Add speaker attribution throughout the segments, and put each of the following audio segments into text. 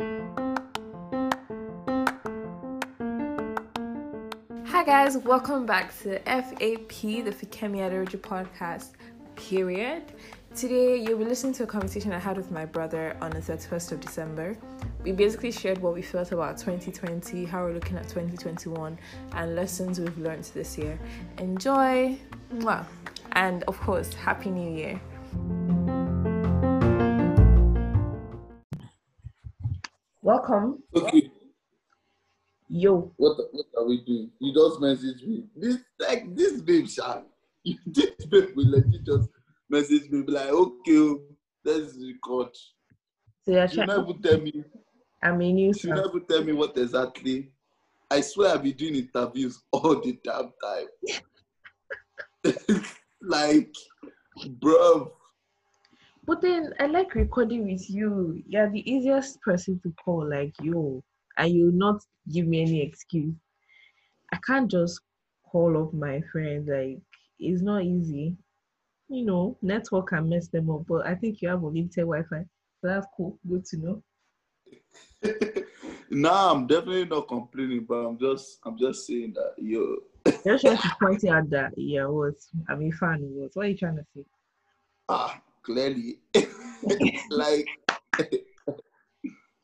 Speaker 1: Hi guys, welcome back to FAP, the Fikemi Aderoju podcast, period. Today you'll be listening to a conversation I had with my brother on the 31st of December. We basically shared what we felt about 2020, how we're looking at 2021, and lessons we've learned this year. Enjoy! Mwah. And of course, Happy New Year! Welcome.
Speaker 2: Okay,
Speaker 1: Yo.
Speaker 2: what what are we doing? You just message me. This like this babe, Sha. This babe will let you just message me, be like, okay, oh, let's record.
Speaker 1: So you're
Speaker 2: You never tell me.
Speaker 1: I'm a new
Speaker 2: You never tell me what exactly. I swear I've been doing interviews all the damn time. like, bro,
Speaker 1: But then I like recording with you. You're the easiest person to call, like yo, and you not give me any excuse. I can't just call up my friend. Like it's not easy. You know, network can mess them up. But I think you have unlimited Wi-Fi, so that's cool. Good to know.
Speaker 2: nah, I'm definitely not complaining, but I'm just I'm just saying that yo,
Speaker 1: Just trying to point out that yeah, what I'm a fan of what. What are you trying to say?
Speaker 2: ah, clearly, like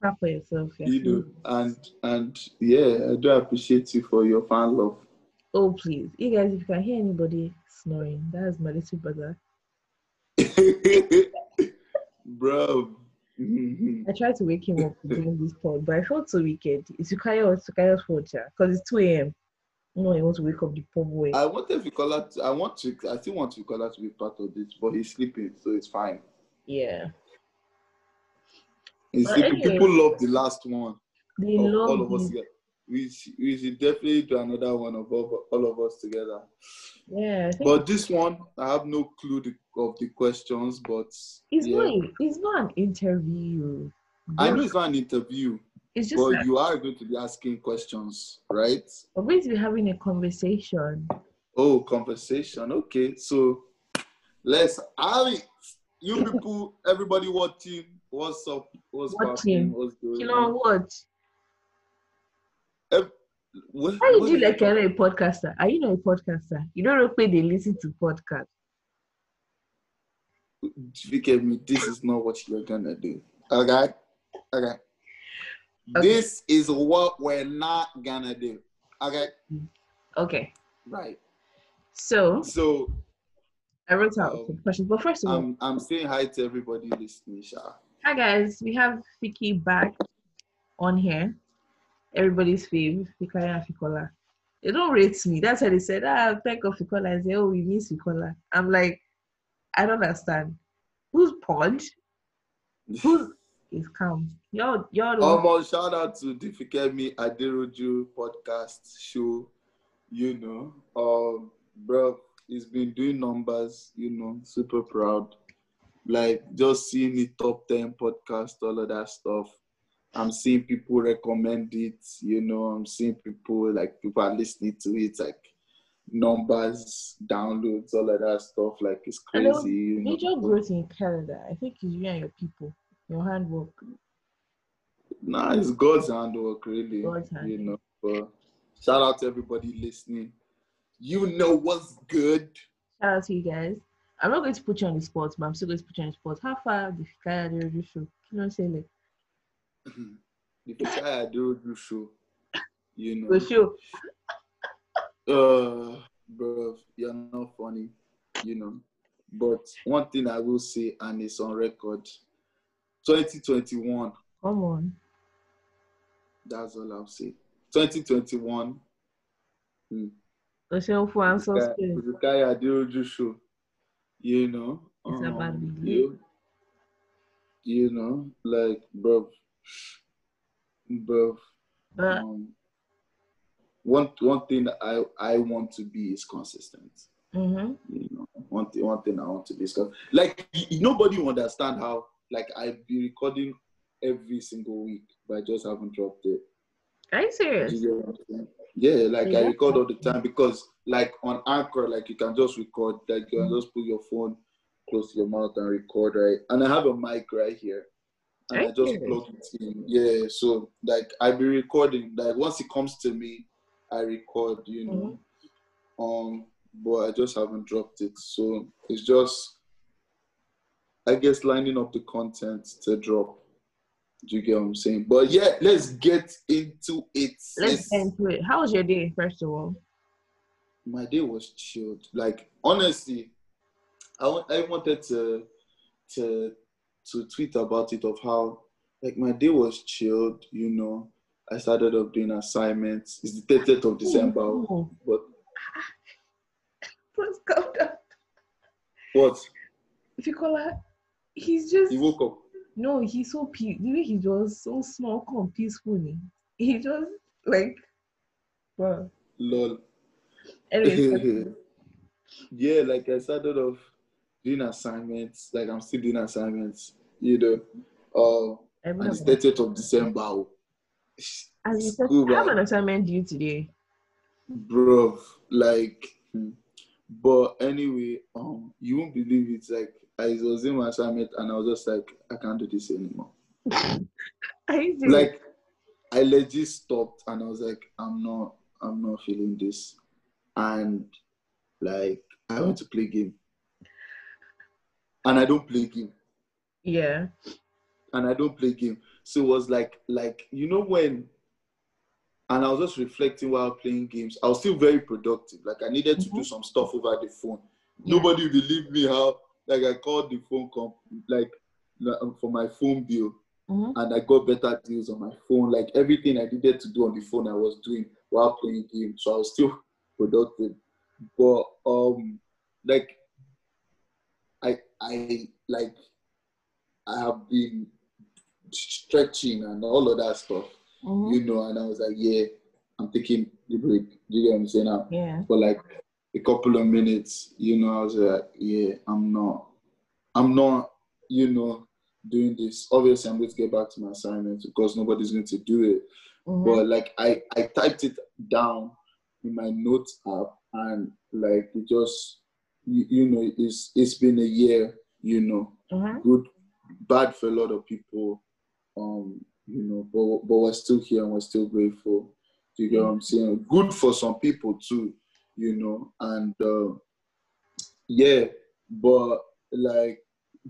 Speaker 1: Clap for yourself. Yeah.
Speaker 2: you know, and and yeah, I do appreciate you for your fan love.
Speaker 1: Oh please, you guys, if you can hear anybody snoring, that's my little brother.
Speaker 2: Bro. Mhm.
Speaker 1: I tried to wake him up during this pod, but I felt so wicked. It's Sukaya or Sukaya's fault, yeah, because it's 2 a.m. No, he wants to wake up the poor boy.
Speaker 2: I wanted Fikola to, I want to I still want Fikola to be part of this, but he's sleeping, so it's fine.
Speaker 1: yeah.
Speaker 2: He's
Speaker 1: But
Speaker 2: sleeping.
Speaker 1: anyway.
Speaker 2: People love the last one.
Speaker 1: They
Speaker 2: of
Speaker 1: love
Speaker 2: all of us together. We should, we should definitely do another one of all, all of us together.
Speaker 1: Yeah,
Speaker 2: But this one, I have no clue the, of the questions, but
Speaker 1: it's
Speaker 2: yeah.
Speaker 1: not it's not an interview.
Speaker 2: I know it's not an interview,
Speaker 1: it's just
Speaker 2: but
Speaker 1: like
Speaker 2: you are going to be asking questions, right?
Speaker 1: we're going to be having a conversation.
Speaker 2: Oh, conversation. Okay, so let's Ali. You people, everybody watching, what's up? What's
Speaker 1: Watching.
Speaker 2: happening? What's going
Speaker 1: You know what?
Speaker 2: What-
Speaker 1: Why you do like you're not a podcaster? Are you not a podcaster? You don't know where they listen to podcasts.
Speaker 2: Look at me. This is not what you're gonna do. Okay, okay.
Speaker 1: Okay.
Speaker 2: This is what we're not gonna do. Okay,
Speaker 1: Okay.
Speaker 2: right.
Speaker 1: So
Speaker 2: So
Speaker 1: I wrote out
Speaker 2: Um,
Speaker 1: questions. But first of all,
Speaker 2: I'm I'm saying hi to everybody listening, Sha.
Speaker 1: Hi guys, we have Vicky back on here. Everybody's fave, Fikayo and Fikola. They don't rate me. That's why they said, ah, think of Fikola and say, oh, we miss Fikola. I'm like, I don't understand. Who's pod? Who's is calm? Y'all, y'all.
Speaker 2: Almost shout out to the Fikemi Aderoju podcast show. You know, um, bro, he's been doing numbers. You know, super proud. Like just seeing the top ten podcast, all of that stuff. I'm seeing people recommend it. You know, I'm seeing people like people are listening to it, like numbers, downloads, all of that stuff. Like it's crazy. You know?
Speaker 1: Major growth in Canada. I think it's you and your people, your handwork.
Speaker 2: Nah, it's God's handwork, really.
Speaker 1: God's
Speaker 2: You know, but shout out to everybody listening. You know what's good.
Speaker 1: Shout out to you guys. I'm not going to put you on the spot, but I'm still going to put you on the spot. How far the Fikayo Aderoju show? You know, what I'm like,
Speaker 2: the Fikayo Aderoju show. You
Speaker 1: the
Speaker 2: know,
Speaker 1: show.
Speaker 2: uh, bro, you're not funny. You know, but one thing I will say, and it's on record 2021,
Speaker 1: Come on.
Speaker 2: that's all I'll say. 2021, hmm,
Speaker 1: The show for and
Speaker 2: Fikayo
Speaker 1: suspense.
Speaker 2: Fikayo Aderoju show. You know,
Speaker 1: It's about
Speaker 2: um, you, you know, like, bro, bro.
Speaker 1: But
Speaker 2: Um, one one thing I I want to be is consistent.
Speaker 1: mhm.
Speaker 2: You know, one thing one thing I want to be is like nobody will understand how like I be recording every single week, but I just haven't dropped it.
Speaker 1: are you serious?
Speaker 2: you get what I'm? Yeah, like I record all the time because like on Anchor, like you can just record, like you can just put your phone close to your mouth and record, right? And I have a mic right here. and I just plug it in. Yeah, so like I be recording. Like once it comes to me, I record. You know, mm-hmm. um, but I just haven't dropped it. So it's just, I guess, lining up the content to drop. Do you get what I'm saying? But yeah, let's get into it.
Speaker 1: Let's, get into it. How was your day, first of all?
Speaker 2: My day was chilled. Like honestly, I, I wanted to to to tweet about it of how like my day was chilled, you know. I started up doing assignments. It's the 30th of December. Oh. But
Speaker 1: what's going on?
Speaker 2: What?
Speaker 1: If you call her, he's just
Speaker 2: he woke up.
Speaker 1: No, he's so peace. The way he was so small, calm, peaceful. He just like, bro.
Speaker 2: Lol. Yeah, like I started off doing assignments. Like I'm still doing assignments, you know. Uh, and it's 30th of December.
Speaker 1: As you said, I have an assignment due today.
Speaker 2: Bro, like, hmm. but anyway, um, you won't believe it. Like, I was in my assignment and I was just like, I can't do this anymore. I like, I legit stopped and I was like, I'm not, I'm not feeling this, and like, I want to play game and I don't play game.
Speaker 1: Yeah.
Speaker 2: And I don't play game. So it was like like you know when and I was just reflecting while playing games. I was still very productive. Like I needed to mm-hmm. do some stuff over the phone. Yeah. Nobody believed me how like I called the phone comp like for my phone bill. Mm-hmm. And I got better deals on my phone. Like everything I needed to do on the phone, I was doing while playing games. So I was still productive. But um, like I I like I have been stretching and all of that stuff, mm-hmm. you know, and I was like, yeah, I'm taking the break. Do you get what I'm saying now?
Speaker 1: Yeah.
Speaker 2: But like a couple of minutes, you know, I was like, yeah, I'm not, I'm not, you know, doing this. Obviously, I'm going to get back to my assignment because nobody's going to do it. Mm-hmm. But like, I I typed it down in my notes app, and like it just you, you know, it's it's been a year, you know,
Speaker 1: mm-hmm.
Speaker 2: good, bad for a lot of people, um, you know, but but we're still here and we're still grateful. Do you get what I'm saying? Good for some people too, you know, and uh, yeah, but like,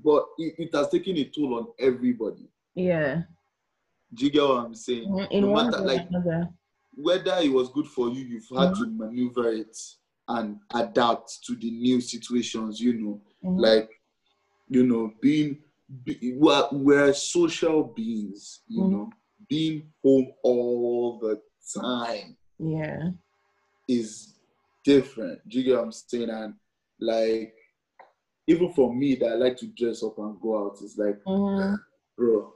Speaker 2: but it, it has taken a toll on everybody.
Speaker 1: Yeah.
Speaker 2: Do you get what I'm saying?
Speaker 1: In no matter like another.
Speaker 2: whether it was good for you, you've had mm-hmm. to maneuver it and adapt to the new situations, you know, mm-hmm. like, you know, being, be, we're, we're social beings, you mm-hmm. know, being home all the time.
Speaker 1: Yeah.
Speaker 2: Is different. Do you get what I'm saying? And like, even for me that I like to dress up and go out, it's like, mm-hmm. bro,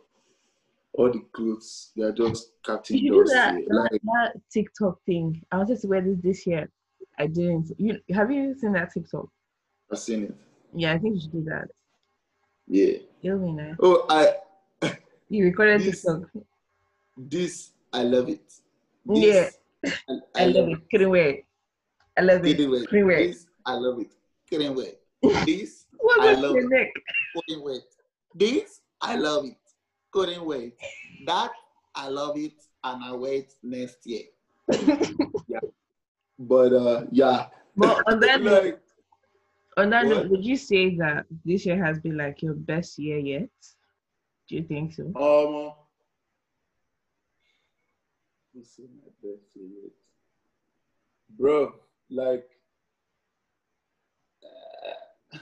Speaker 2: all the clothes they are just cutting
Speaker 1: you dust. That, like, that TikTok thing. I wanted to wear this this year. I didn't. You have you seen that TikTok?
Speaker 2: I've seen it.
Speaker 1: Yeah, I think you should do that.
Speaker 2: Yeah.
Speaker 1: It'll be nice.
Speaker 2: Oh, I.
Speaker 1: You recorded this, TikTok.
Speaker 2: This I love it.
Speaker 1: This, yeah. I, I, I love, it. Couldn't wait. I love it. Couldn't wait.
Speaker 2: This I love it. Couldn't wait. This I love it. Neck? Couldn't wait. This I love it. Couldn't wait. That I love it, and I wait next year. yeah. But uh, yeah.
Speaker 1: But on that like, on that note, would you say that this year has been like your best year yet? Do you think so?
Speaker 2: Um, this is my best year yet, bro. Like, uh,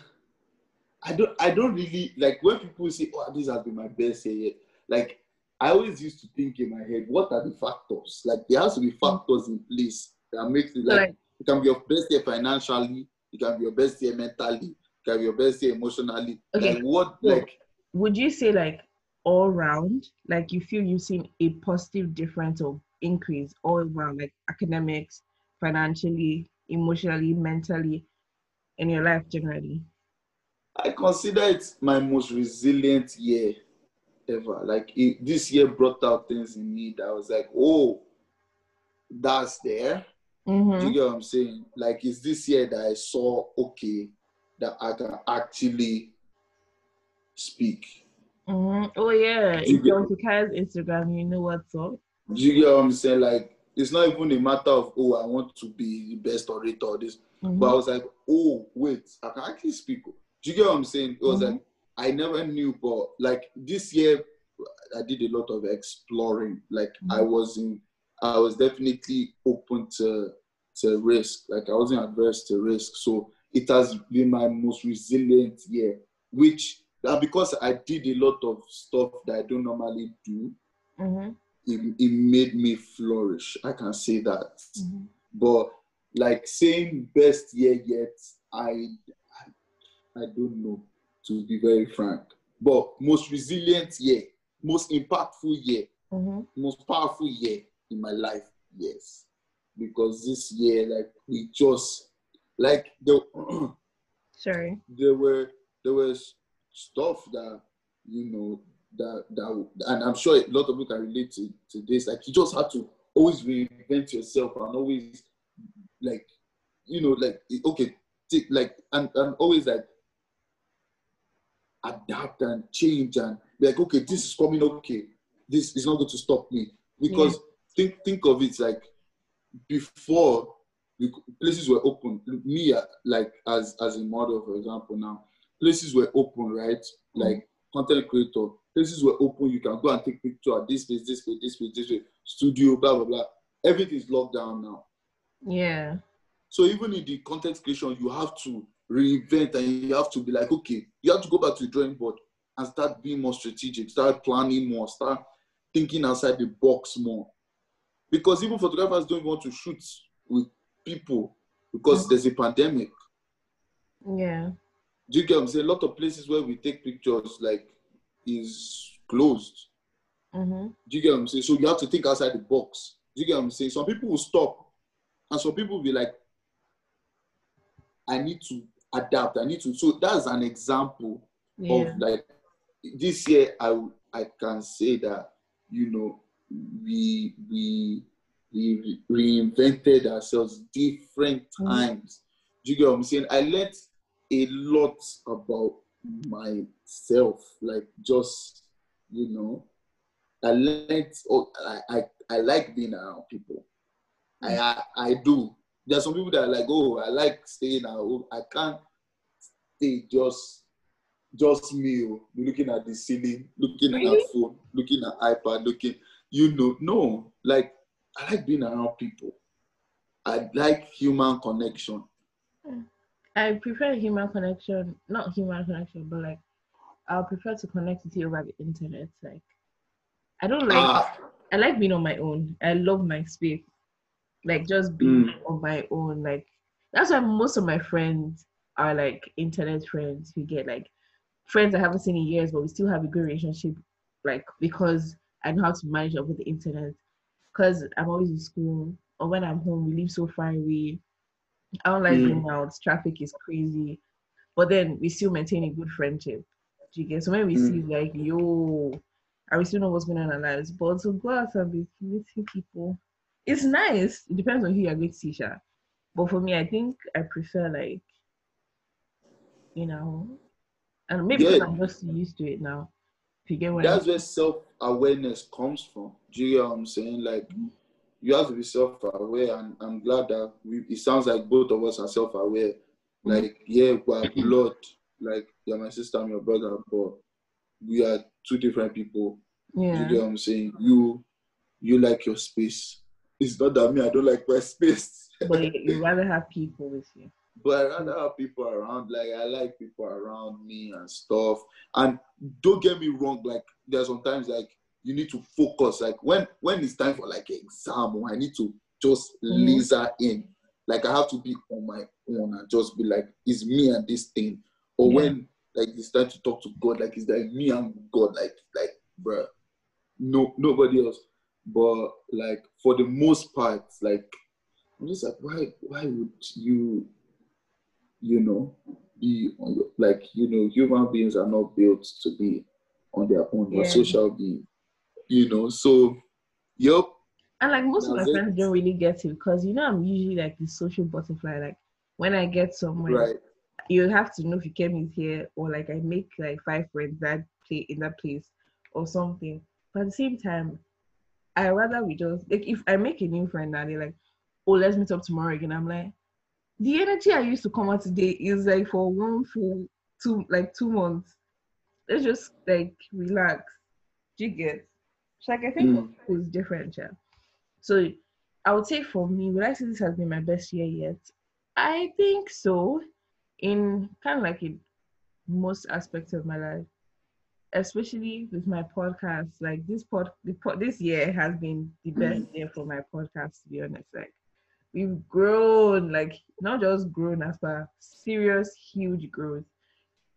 Speaker 2: I don't, I don't really like when people say, "Oh, this has been my best year yet." Like, I always used to think in my head, "What are the factors?" Like, there has to be factors in place that makes it like right. it can be your best year financially, it can be your best year mentally, it can be your best year emotionally. Okay. Like what so like
Speaker 1: would you say like all round, like you feel you've seen a positive difference of increase all around, like academics, financially, emotionally, mentally, in your life generally?
Speaker 2: I consider it my most resilient year ever. Like it, this year brought out things in me that I was like, oh, that's there.
Speaker 1: Mm-hmm.
Speaker 2: Do you get what I'm saying? Like, it's this year that I saw, okay, that I can actually speak.
Speaker 1: Mm-hmm. Oh yeah,
Speaker 2: You
Speaker 1: if you're on Instagram, you know what's up.
Speaker 2: Do you get what I'm saying? Like, it's not even a matter of, oh, I want to be the best orator or this.
Speaker 1: Mhm.
Speaker 2: But I was like, oh, wait, I can actually speak. Do you get what I'm saying? It was
Speaker 1: Mhm.
Speaker 2: like, I never knew, but like this year, I did a lot of exploring. Like, I
Speaker 1: Mhm.
Speaker 2: was in, I was definitely open to to risk. Like, I wasn't adverse to risk. So it has been my most resilient year, which, uh, because I did a lot of stuff that I don't normally do,
Speaker 1: Mhm.
Speaker 2: It, it made me flourish. I can say that.
Speaker 1: Mhm.
Speaker 2: But like saying best year yet, I, I I don't know to be very frank. But most resilient year, most impactful year,
Speaker 1: Mhm.
Speaker 2: most powerful year in my life, yes. Because this year, like we just like the
Speaker 1: Sorry.
Speaker 2: there were there was stuff that you know that that and I'm sure a lot of people can relate to, to this. Like you just have to always reinvent yourself and always like you know like okay take, like and, and always like adapt and change and be like okay this is coming okay this is not going to stop me. Because think think of it like before you, places were open. Me uh, like as as a model for example now places were open right? Like content creator places were open you can go and take picture at this place this place this place this place studio blah blah blah everything is locked down now
Speaker 1: Yeah.
Speaker 2: so even in the content creation, you have to reinvent and you have to be like, okay, you have to go back to the drawing board and start being more strategic, start planning more, start thinking outside the box more. Because even photographers don't want to shoot with people because mm. there's a pandemic.
Speaker 1: Yeah.
Speaker 2: Do you get what I'm saying? A lot of places where we take pictures like is closed.
Speaker 1: Mhm.
Speaker 2: Do you get what I'm saying? So you have to think outside the box. Do you get what I'm saying? Some people will stop, and some people will be like, I need to adapt. I need to. So that's an example
Speaker 1: Yeah.
Speaker 2: of like this year. I I can say that you know we we we reinvented ourselves different
Speaker 1: Mhm.
Speaker 2: times. Do you get what I'm saying? I learned a lot about myself, like just you know I learned. Oh, I, I I like being around people. I, mm. I I do. There are some people that are like, oh, I like staying at home. I can't stay just just me, oh, looking at the ceiling, looking
Speaker 1: Really?
Speaker 2: at phone, looking at iPad, looking. You know, no. Like I like being around people. I like human connection.
Speaker 1: I prefer human connection, not human connection, but like I'll prefer to connect with you over the internet. Like I don't like
Speaker 2: Ah,
Speaker 1: I like being on my own. I love my space. Like just being
Speaker 2: Mm.
Speaker 1: on my own. Like that's why most of my friends are like internet friends. We get like friends I haven't seen in years, but we still have a good relationship. Like because I know how to manage over the internet. Because I'm always in school, or when I'm home, we live so far away. I don't like
Speaker 2: Mm.
Speaker 1: out. Traffic is crazy, but then we still maintain a good friendship. Do you get? So when we
Speaker 2: Mm.
Speaker 1: see like yo, I still know what's going on in our lives, but to go out and be meeting people, it's nice. It depends on who you're going to see, Sha. But for me, I think I prefer like, you know, and maybe
Speaker 2: Yeah.
Speaker 1: I'm just used to it now. You get what
Speaker 2: that's
Speaker 1: I'm
Speaker 2: where self awareness comes from. Do you get what I'm saying? Like you have to be self aware, and I'm glad that we, it sounds like both of us are self aware. Mm. Like yeah, we're blood. Like you're my sister, I'm your brother, but we are two different people. Do you
Speaker 1: yeah.
Speaker 2: get what I'm saying? You you like your space. It's not that me, I don't like my space.
Speaker 1: But you you rather have people with you.
Speaker 2: but I rather have people around. Like I like people around me and stuff. And don't get me wrong, like there's sometimes like you need to focus. Like when when it's time for like exam I need to just
Speaker 1: Mhm.
Speaker 2: laser in. Like I have to be on my own and just be like, it's me and this thing. Or
Speaker 1: Yeah.
Speaker 2: when like it's time to talk to God, like it's like me and God, like like bruh. No nobody else. But like for the most part, like I'm just like, why why would you you know, be on your like you know, human beings are not built to be on their own,
Speaker 1: Yeah.
Speaker 2: social being. You know, so yep.
Speaker 1: And like most of my
Speaker 2: it.
Speaker 1: friends don't really get it because you know I'm usually like the social butterfly. Like when I get somewhere,
Speaker 2: Right.
Speaker 1: you have to know if you came in here or like I make like five friends that play in that place or something. But at the same time, I rather we just like if I make a new friend and they're like, oh, let's meet up tomorrow again. I'm like, the energy I used to come out today is like for one full two like two months. Let's just like relax. Do you get? So, like I think
Speaker 2: Mm.
Speaker 1: it's different, yeah. So I would say for me, would I say this has been my best year yet? I think so. In kind of like in most aspects of my life, especially with my podcast. Like this pod, this year has been the best year for my podcast. To be honest, like we've grown, like not just grown as per serious, huge growth.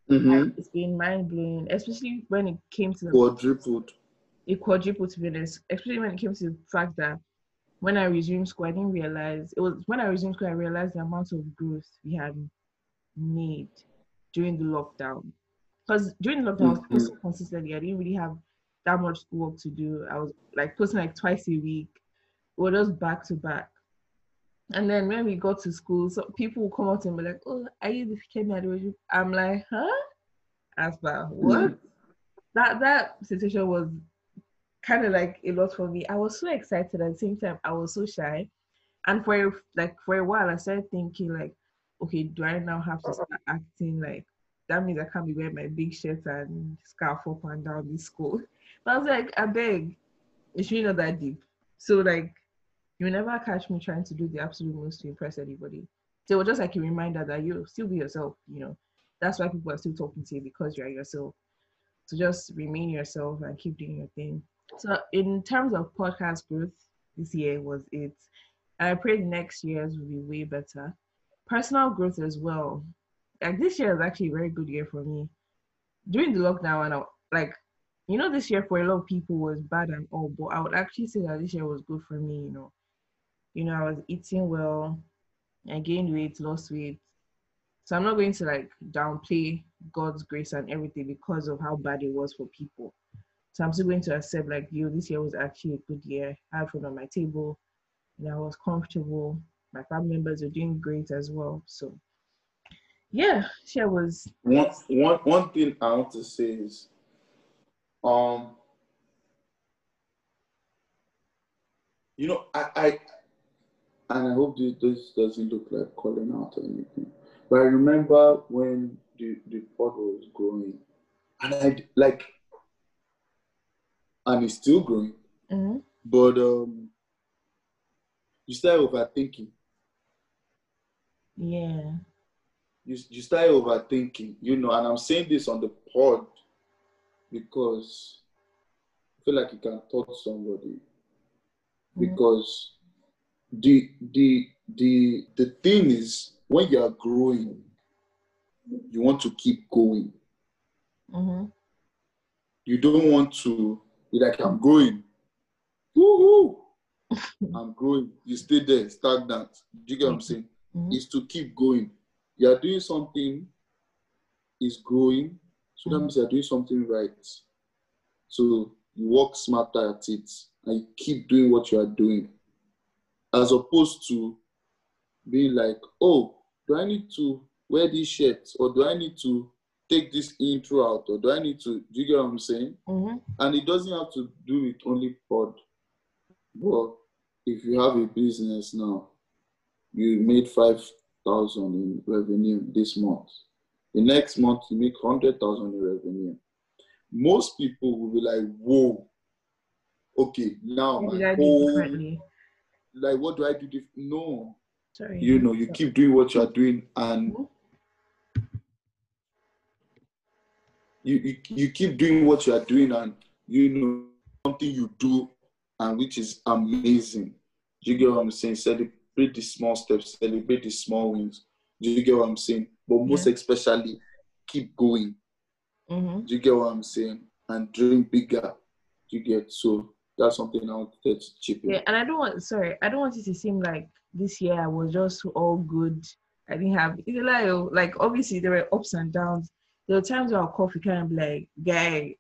Speaker 2: Mm-hmm.
Speaker 1: It's been mind blowing, especially when it came to the
Speaker 2: Quadrupled.
Speaker 1: It quadrupled to be honest, especially when it came to the fact that when I resumed school, I didn't realize it was when I resumed school, I realized the amount of growth we had made during the lockdown. Because during the lockdown, I was
Speaker 2: Mhm.
Speaker 1: posting consistently. I didn't really have that much work to do. I was like posting like twice a week. We were just back to back. And then when we got to school, so people would come up to me like, "Oh, are you the Fikemi Aderoju?" I'm like, "Huh?" As per what? That that situation was kind of like a lot for me. I was so excited at the same time. I was so shy, and for a, like for a while, I started thinking like, okay, do I now have to start acting like that means I can't be wearing my big shirt and scarf up and down the school? But I was like, I beg, it's really not that deep. So like, you never catch me trying to do the absolute most to impress anybody. So it was just like a reminder that you still be yourself. You know, that's why people are still talking to you because you're yourself. So just remain yourself and keep doing your thing. So in terms of podcast growth, this year was it. I pray next years will be way better. Personal growth as well. Like this year is actually a very good year for me. During the lockdown, and I, like, you know, this year for a lot of people was bad and all, but I would actually say that this year was good for me. You know, you know, I was eating well, I gained weight, lost weight. So I'm not going to like downplay God's grace and everything because of how bad it was for people. So I'm still going to accept like you, this year was actually a good year. I had food on my table, and I was comfortable. My family members were doing great as well. So yeah, year was
Speaker 2: One, one, one thing I want to say is, um, you know, I, I, and I hope this, this doesn't look like calling out or anything, but I remember when the the pod was growing, and I like, and it's still growing,
Speaker 1: mhm,
Speaker 2: but um, you start overthinking.
Speaker 1: yeah.
Speaker 2: you, you start overthinking, you know, and I'm saying this on the pod because I feel like you can touch somebody.
Speaker 1: Mhm.
Speaker 2: Because the the the the thing is when you are growing, you want to keep going.
Speaker 1: Mhm.
Speaker 2: You don't want to be like I'm growing. Woohoo! I'm growing. You stay there, stagnant. Do you get what I'm saying?
Speaker 1: Mhm.
Speaker 2: is to keep going. You are doing something, is growing, so that
Speaker 1: Mhm.
Speaker 2: means you are doing something right. So you work smarter at it and you keep doing what you are doing, as opposed to being like, oh, do I need to wear this shirt or do I need to take this intro out or do I need to? Do you get what I'm saying?
Speaker 1: Mhm.
Speaker 2: And it doesn't have to do with only pod. But if you have a business now, you made five thousand in revenue this month. The next month you make hundred thousand in revenue. Most people will be like, "Whoa, okay, now
Speaker 1: What
Speaker 2: my whole like, what do I do? Dif-? No,
Speaker 1: Sorry.
Speaker 2: you know, you keep doing what you are doing, and
Speaker 1: Mhm.
Speaker 2: You, you you keep doing what you are doing, and you know something you do, and which is amazing. Do you get what I'm saying? Celebrate the small steps, celebrate the small wins. Do you get what I'm saying? But most
Speaker 1: Yeah.
Speaker 2: especially, keep going.
Speaker 1: Mhm.
Speaker 2: Do you get what I'm saying? And dream bigger. Do you get so? That's something I wanted to chip in.
Speaker 1: Yeah, and I don't want sorry, I don't want it to seem like this year I was just all good. I didn't have it's a lie, like obviously there were ups and downs. There were times where I'll cough, kind of be like, guy.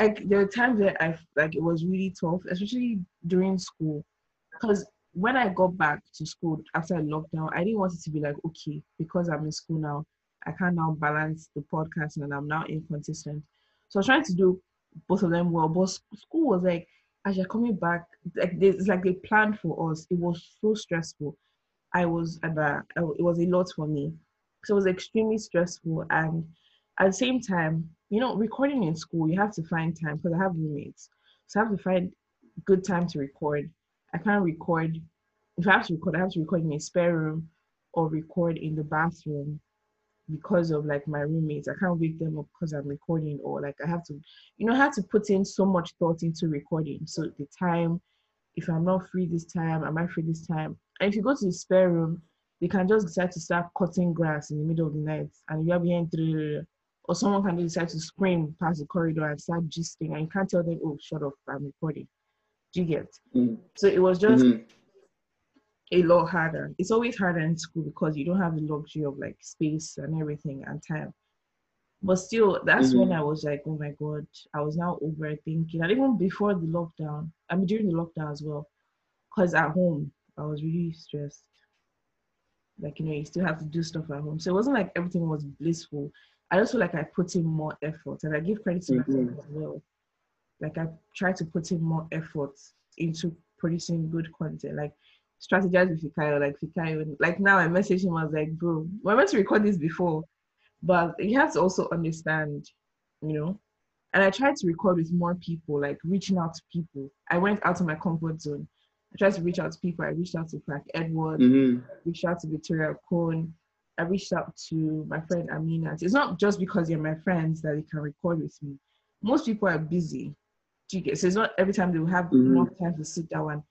Speaker 1: Like there were times where I like it was really tough, especially during school. Because when I got back to school after lockdown, I didn't want it to be like, okay, because I'm in school now, I can't now balance the podcast and I'm now inconsistent. So I was trying to do both of them well, but school was like as you're coming back, like it's like they planned for us. It was so stressful. I was at that. Uh, it was a lot for me. So it was extremely stressful, and at the same time, you know, recording in school, you have to find time because I have roommates, so I have to find good time to record. I can't record. If I have to record, I have to record in a spare room or record in the bathroom because of like my roommates. I can't wake them up because I'm recording or like I have to, you know, I have to put in so much thought into recording. So the time, if I'm not free this time, am I free this time? And if you go to the spare room, they can just decide to start cutting grass in the middle of the night and you're behind or someone can decide to scream past the corridor and start gisting and you can't tell them, oh, shut up, I'm recording. Do you get? Mm. So it was just mm-hmm a lot harder. It's always harder in school because you don't have the luxury of like space and everything and time. But still, that's mm-hmm. when I was like, oh my god, I was now overthinking. And even before the lockdown, I mean during the lockdown as well, because at home I was really stressed. Like you know, you still have to do stuff at home, so it wasn't like everything was blissful. I just feel like I put in more effort, and I give credit to mm-hmm. myself as well. Like I try to put in more effort into producing good content. Like strategize with Fikayo, like Fikayo. Like now I messaged him, I was like, bro, we meant to record this before. But you have to also understand, you know. And I tried to record with more people, like reaching out to people. I went out of my comfort zone. I tried to reach out to people. I reached out to Frank Edward, mm-hmm. reached out to Victoria Cone. I reached out to my friend Amina. It's not just because you're my friends that you can record with me. Most people are busy. So it's not every time they will have mm-hmm. enough time to sit down and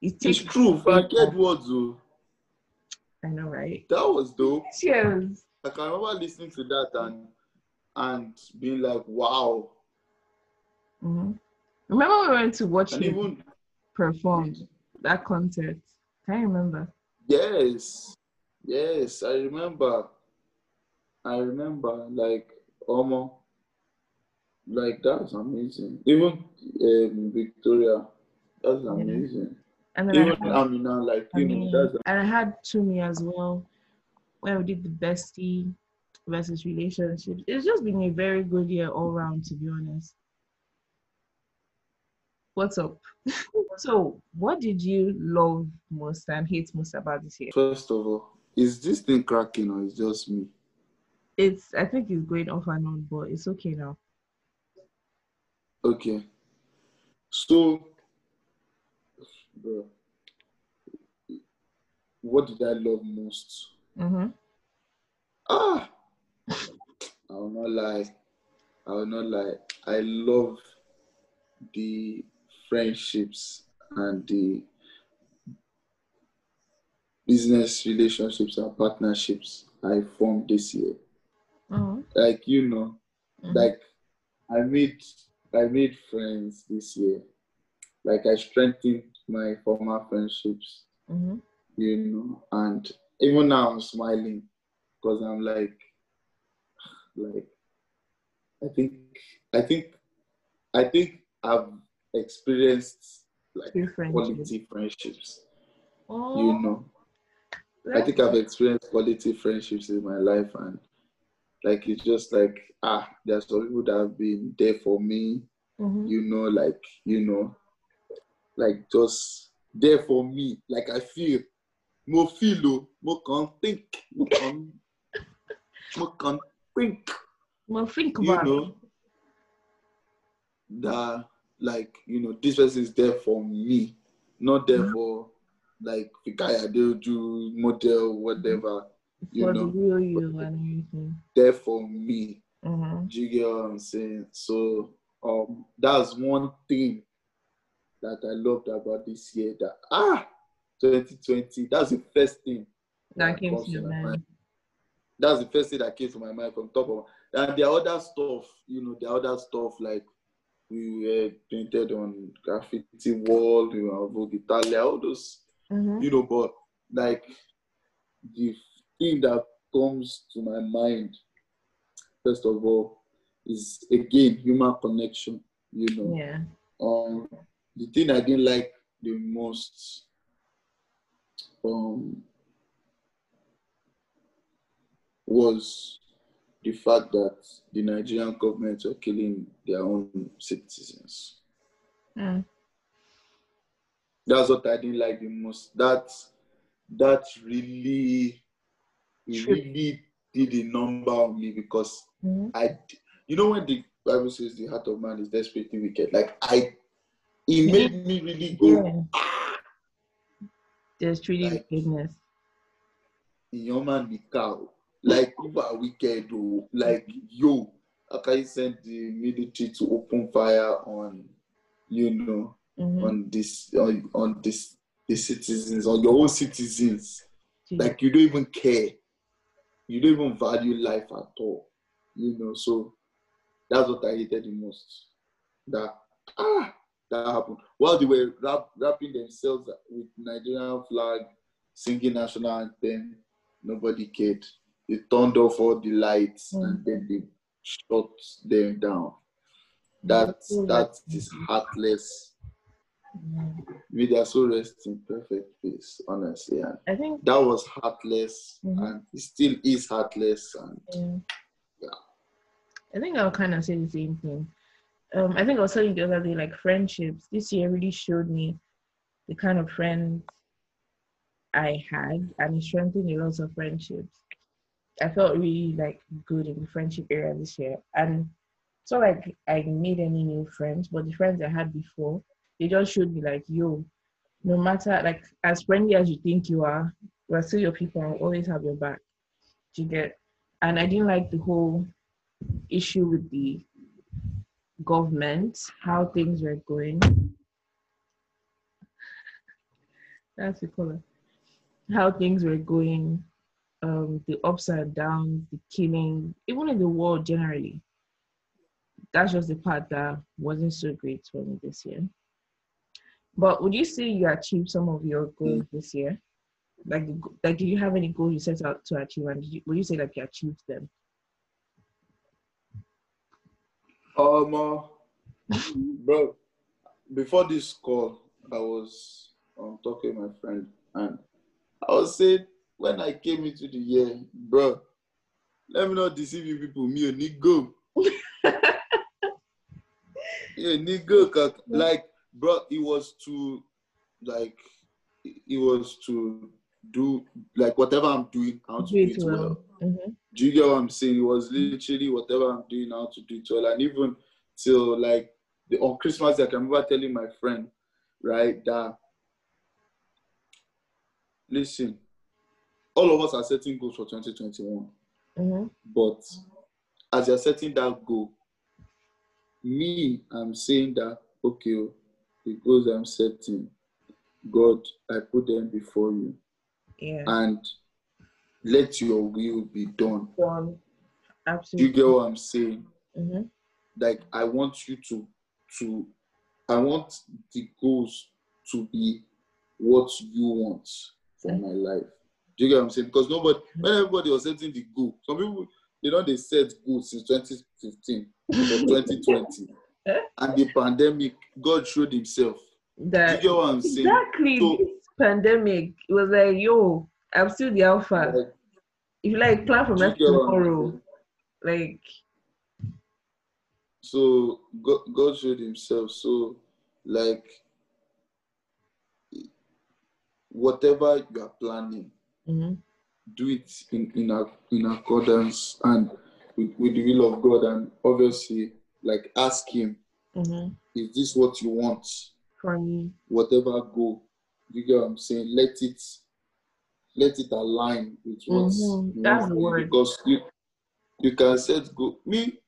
Speaker 2: it takes it's true. Frank Edwards, though.
Speaker 1: I know, right?
Speaker 2: That was dope.
Speaker 1: Cheers.
Speaker 2: I can remember listening to that and and being like, wow.
Speaker 1: Mm-hmm. Remember we went to watch and him even, perform that concert? Can you remember?
Speaker 2: Yes, yes, I remember. I remember, like, almost, like that's amazing. Even um, Victoria, that's amazing. And Even I, had, now, like mean, know,
Speaker 1: and I had Tumi as well, where we did the bestie versus relationships. It's just been a very good year all round, to be honest. What's up? so, what did you love most and hate most about this year?
Speaker 2: First of all, is this thing cracking or is just me?
Speaker 1: It's. I think it's going off and on, but it's okay now.
Speaker 2: Okay. So bro, what did I love most? Mm-hmm. Ah, I will not lie. I will not lie. I love the friendships and the business relationships and partnerships I formed this year. Mm-hmm. Like you know, mm-hmm. like I made I made friends this year. Like I strengthened my former friendships, mm-hmm. you know, and even now I'm smiling because I'm like, like, I think, I think, I think I've experienced like quality friendships, oh, you know. I think I've experienced quality friendships in my life, and like it's just like ah, there's some people that have been there for me, mm-hmm. you know, like you know, like just there for me. Like I feel more feel o, mo kàn think, mo kàn mo kàn think.
Speaker 1: Mo think
Speaker 2: you know that like you know this person is there for me, not there mm-hmm. for like the guy, Fikayo Aderoju model whatever. You
Speaker 1: for
Speaker 2: know,
Speaker 1: the real you and everything.
Speaker 2: There for me. Mm-hmm. Do you get what I'm saying? So um, that's one thing that I loved about this year that ah 2020 that's the first thing
Speaker 1: that, that came to your mind. mind.
Speaker 2: That's the first thing that came to my mind from top of and the other stuff, you know, the other stuff like we were painted on graffiti wall, you know, Vogue Italia, all those, mm-hmm. you know, but like the thing that comes to my mind, first of all, is again human connection, you know.
Speaker 1: Yeah.
Speaker 2: Um, the thing I didn't like the most um, was the fact that the Nigerian government are killing their own citizens.
Speaker 1: Mm.
Speaker 2: That's what I didn't like the most. That that really, really did a number on me because
Speaker 1: Mhm.
Speaker 2: I, you know, when the Bible says the heart of man is desperately wicked, like I, it made me really go,
Speaker 1: Yeah. There's truly
Speaker 2: Like-
Speaker 1: wickedness.
Speaker 2: your man be cow. Like people are wicked, though. Like yo, how can you send the military to open fire on, you know,
Speaker 1: Mhm.
Speaker 2: on this on, on this the citizens, on your own citizens? Like you don't even care. You don't even value life at all. You know, so that's what I hated the most. That ah that happened. While they were rap, wrapping themselves with Nigerian flag, singing national anthem, nobody cared. They turned off all the lights and then they shut them down. That
Speaker 1: Mm.
Speaker 2: that is heartless.
Speaker 1: Mhm.
Speaker 2: May their soul rest in perfect peace, honestly. And
Speaker 1: I think
Speaker 2: that was heartless
Speaker 1: Mhm.
Speaker 2: and it still is heartless and
Speaker 1: Yeah.
Speaker 2: Yeah.
Speaker 1: I think I'll kind of say the same thing. Um, I think I was telling you the other day, like friendships. This year really showed me the kind of friends I had, and it strengthened a lot of friendships. I felt really like good in the friendship area this year, and so like I made any new friends, but the friends I had before, they just showed me like, yo, no matter like as friendly as you think you are, we're still your people and always have your back. Do you get? And I didn't like the whole issue with the government, how things were going. That's the color. How things were going, um, the ups and downs, the killing, even in the world generally. That's just the part that wasn't so great for me this year. But would you say you achieved some of your goals this year? Like, like, did you have any goals you set out to achieve, and did you, would you say like you achieved them?
Speaker 2: um uh, bro before this call I was um, talking to my friend and I was saying when I came into the year, bro, let me not deceive you people, me a nigga. yeah, nigga, like, bro, it was to, like, it was to do, like, whatever I'm doing, want to do it well.
Speaker 1: Mhm.
Speaker 2: Do you get what I'm saying? It was literally whatever I'm doing now to do it well. And even till like the, on Christmas, I can remember telling my friend, right, that listen, all of us are setting goals for 2021.
Speaker 1: Mhm.
Speaker 2: But as you're setting that goal, me, I'm saying that, okay, the goals I'm setting, God, I put them before you.
Speaker 1: Yeah.
Speaker 2: And let your will be done.
Speaker 1: Done.
Speaker 2: Do you get what I'm saying?
Speaker 1: Mhm.
Speaker 2: like I want you to to I want the goals to be what you want for my life. Do you get what I'm saying? Because nobody when everybody was setting the goal, some people they know they set goals since 2015 or 2020. And the pandemic, God showed himself. Do you get what I'm saying?
Speaker 1: exactly
Speaker 2: So-
Speaker 1: this pandemic. It was like, yo, I'm still the alpha.
Speaker 2: Like,
Speaker 1: if you like plan for next
Speaker 2: get what I'm
Speaker 1: tomorrow, like
Speaker 2: So God, God showed himself. So like whatever you are planning,
Speaker 1: mhm.
Speaker 2: do it in in, in accordance and with, with the will of God and obviously like ask him
Speaker 1: Mhm.
Speaker 2: is this what you want
Speaker 1: for me.
Speaker 2: whatever go you get what I'm saying let it let it align with what
Speaker 1: Mhm,
Speaker 2: you
Speaker 1: that's
Speaker 2: want
Speaker 1: the word.
Speaker 2: because you you can set go me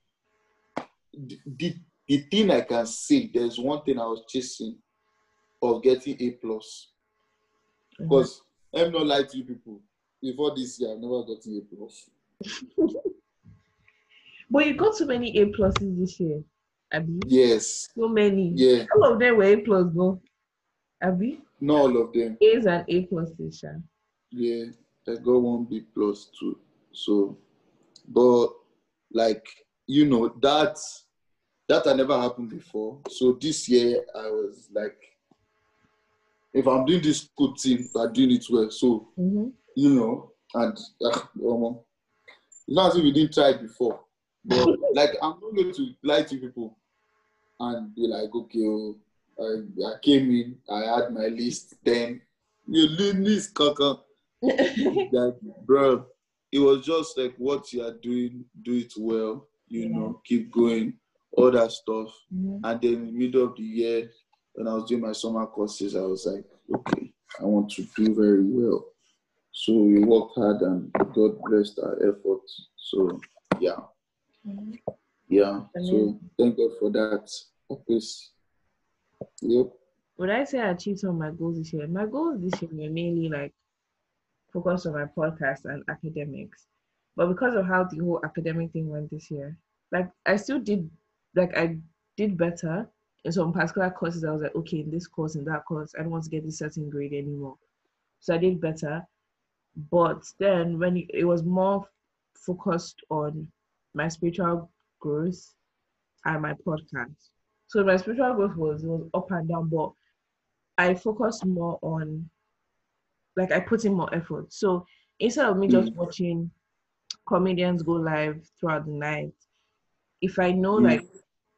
Speaker 2: the, the the thing I can say there's one thing I was chasing of getting A plus
Speaker 1: Mhm.
Speaker 2: because I'm not like you people before this year I've never gotten A plus
Speaker 1: But you got so many A pluses this year, Abby.
Speaker 2: yes
Speaker 1: So many.
Speaker 2: yeah
Speaker 1: All of them were A plus, no? Abby?
Speaker 2: not all of them
Speaker 1: A's and A pluses, Sha.
Speaker 2: Yeah, I got one B plus too. So, but like you know that that had never happened before. So this year I was like, if I'm doing this good thing, I'm doing it well. So
Speaker 1: Mm-hmm.
Speaker 2: you know, and uh, um, It's not as if we didn't try it before. But like I'm not going to lie to people and be like, okay, oh, I, I came in, I had my list, then you list, kaka. that bro, it was just like what you are doing, do it well, you
Speaker 1: Yeah.
Speaker 2: know, keep going, all that stuff.
Speaker 1: Mhm.
Speaker 2: And then in the middle of the year, when I was doing my summer courses, I was like, okay, I want to do very well. So we worked hard and God blessed our efforts. So yeah,
Speaker 1: Mhm.
Speaker 2: yeah. So thank God for that. Please. Yep.
Speaker 1: Would I say I achieved some of my goals this year? My goals this year were mainly like focused on my podcast and academics. But because of how the whole academic thing went this year, like I still did like I did better in some particular courses. I was like, okay, in this course, in that course, I don't want to get this certain grade anymore. So I did better. But then when it, it was more focused on my spiritual growth and my podcast. So my spiritual growth was, was up and down, but I focused more on like I put in more effort. So instead of me just watching comedians go live throughout the night, if I know
Speaker 2: Mm.
Speaker 1: like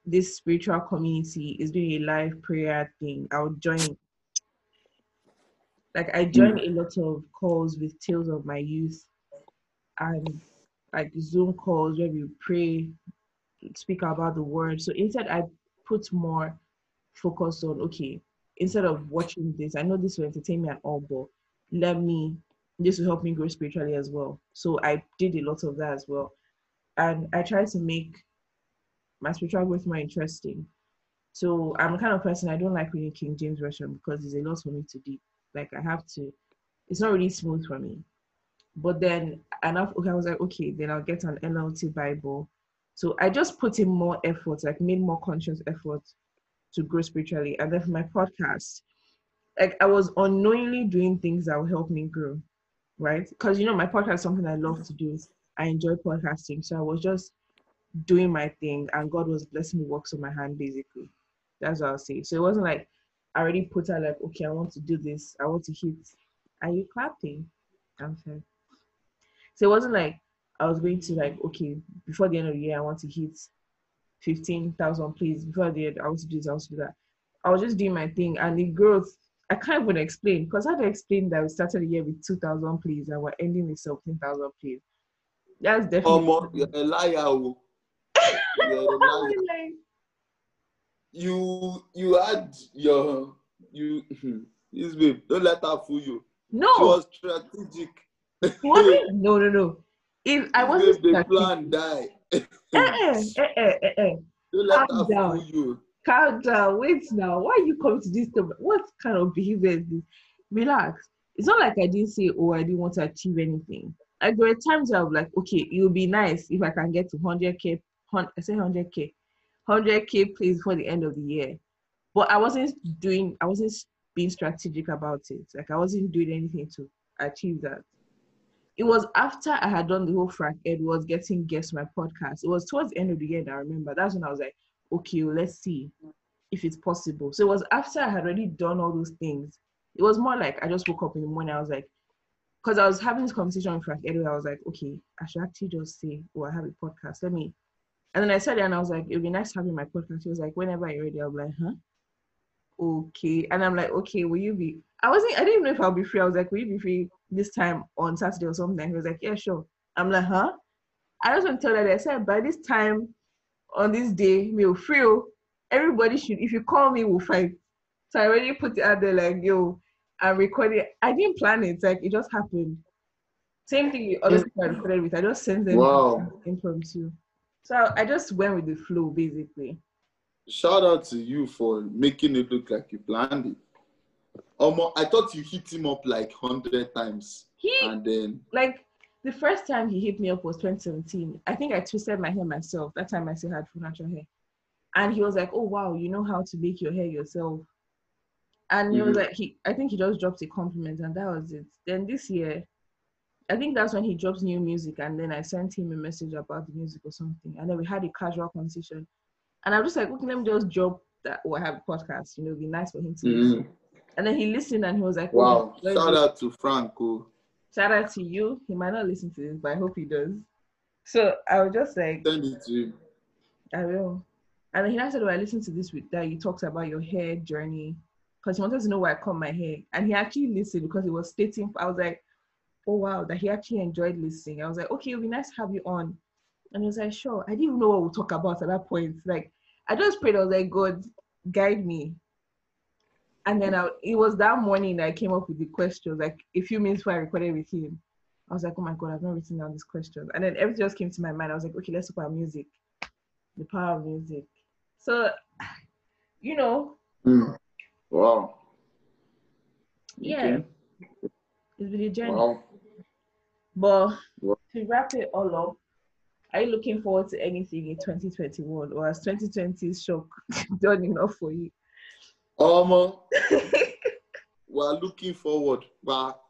Speaker 1: this spiritual community is doing a live prayer thing, I'll join. Like I join a lot of calls with tales of my youth and like Zoom calls where we pray, speak about the word. So instead I put more focus on okay, instead of watching this, I know this will entertain me and all, but let me this will help me grow spiritually as well. So I did a lot of that as well. And I tried to make my spiritual growth more interesting. So I'm the kind of person I don't like reading King James Version because there's a lot for me to do. Like I have to, it's not really smooth for me. But then enough okay, I was like, okay, then I'll get an NLT Bible. So I just put in more effort, like made more conscious effort to grow spiritually. And then for my podcast, like I was unknowingly doing things that will help me grow, right? Because you know, my podcast is something I love to do. I enjoy podcasting. So I was just doing my thing and God was blessing the works of my hand basically. That's what I'll say. So it wasn't like I already put out like, okay, I want to do this, I want to hit. Are you clapping? I'm sorry. So it wasn't like I was going to like, okay, before the end of the year I want to hit fifteen thousand plays. Before the end, I want to do this, I want to do that. I was just doing my thing and the growth I can't even explain because how do I explain that we started the year with two thousand plays and we're ending with seventeen thousand plays? That's definitely
Speaker 2: Omo, you're a liar. oh. You're a liar.
Speaker 1: like,
Speaker 2: You you had your you this babe, don't let her fool you.
Speaker 1: no,
Speaker 2: It was strategic.
Speaker 1: No, no, no. If I wasn't
Speaker 2: the plan die.
Speaker 1: Eh, eh, eh, eh, eh, eh.
Speaker 2: Don't let
Speaker 1: Calm down.
Speaker 2: you.
Speaker 1: Calm down. Wait now. Why are you coming to this? Stuff? What kind of behavior is this? Relax. It's not like I didn't say, oh, I didn't want to achieve anything. Like there were times where I was like, okay, it would be nice if I can get to 100k. hun- I say 100k, 100k plays for the end of the year. But I wasn't doing. I wasn't being strategic about it. Like I wasn't doing anything to achieve that. It was after I had done the whole Frank Edwards getting guests my podcast. It was towards the end of the year I remember. That's when I was like, okay, well, let's see if it's possible. So it was after I had already done all those things. It was more like I just woke up in the morning. I was like, because I was having this conversation with Frank Edwards. I was like, okay, I should actually just say, oh, I have a podcast. Let me. And then I said it and I was like, it would be nice having my podcast. He was like, whenever you're ready, I'll be like, huh? Okay. And I'm like, okay, will you be? I wasn't, I didn't even know if I'll be free. I was like, will you be free this time on Saturday or something? He was like, yeah, sure. I'm like, huh? I just want to tell that I said by this time on this day, me will free. oh. Everybody should, if you call me, we'll fight. So I already put it out there like, yo, I'm recording. I didn't plan it, like it just happened. Same thing with other people I recorded with. I just sent them
Speaker 2: Wow.
Speaker 1: impromptu. So I just went with the flow basically.
Speaker 2: Shout out to you for making it look like you planned it. Omo, I thought you hit him up like hundred times,
Speaker 1: He
Speaker 2: and then
Speaker 1: like the first time he hit me up was 2017. I think I twisted my hair myself. That time I still had full natural hair. And he was like, Oh wow, you know how to make your hair yourself. And he was
Speaker 2: Mhm.
Speaker 1: like, he I think he just dropped a compliment and that was it. Then this year, I think that's when he drops new music and then I sent him a message about the music or something. And then we had a casual conversation. And I was just like, okay, let me just drop that or I have a podcast, you know, it'd be nice for him to listen. And then he listened and he was like, oh,
Speaker 2: wow,
Speaker 1: let's
Speaker 2: shout out to Franco.
Speaker 1: Shout out to you. He might not listen to this, but I hope he does. So I was just like,
Speaker 2: Send it to him.
Speaker 1: I will. And then he now said, "Oh, I listened to this with that you talked about your hair journey because he wanted to know where I cut my hair." And he actually listened because he was stating. I was like, "Oh wow, that he actually enjoyed listening." I was like, "Okay, it'll be nice to have you on." And he was like, "Sure." I didn't even know what we'll talk about at that point. Like, I just prayed. I was like, "God, guide me." And then I, it was that morning that I came up with the questions. Like a few minutes before I recorded with him, I was like, "Oh my God, I've not written down these questions." And then everything just came to my mind. I was like, "Okay, let's talk about music, the power of music." So, you know,
Speaker 2: Mm. Wow.
Speaker 1: yeah,
Speaker 2: Okay.
Speaker 1: it's been a journey.
Speaker 2: Wow.
Speaker 1: But
Speaker 2: Wow.
Speaker 1: to wrap it all up, are you looking forward to anything in 2021 or has 2020's shock done enough for you?
Speaker 2: Um, we're looking forward, but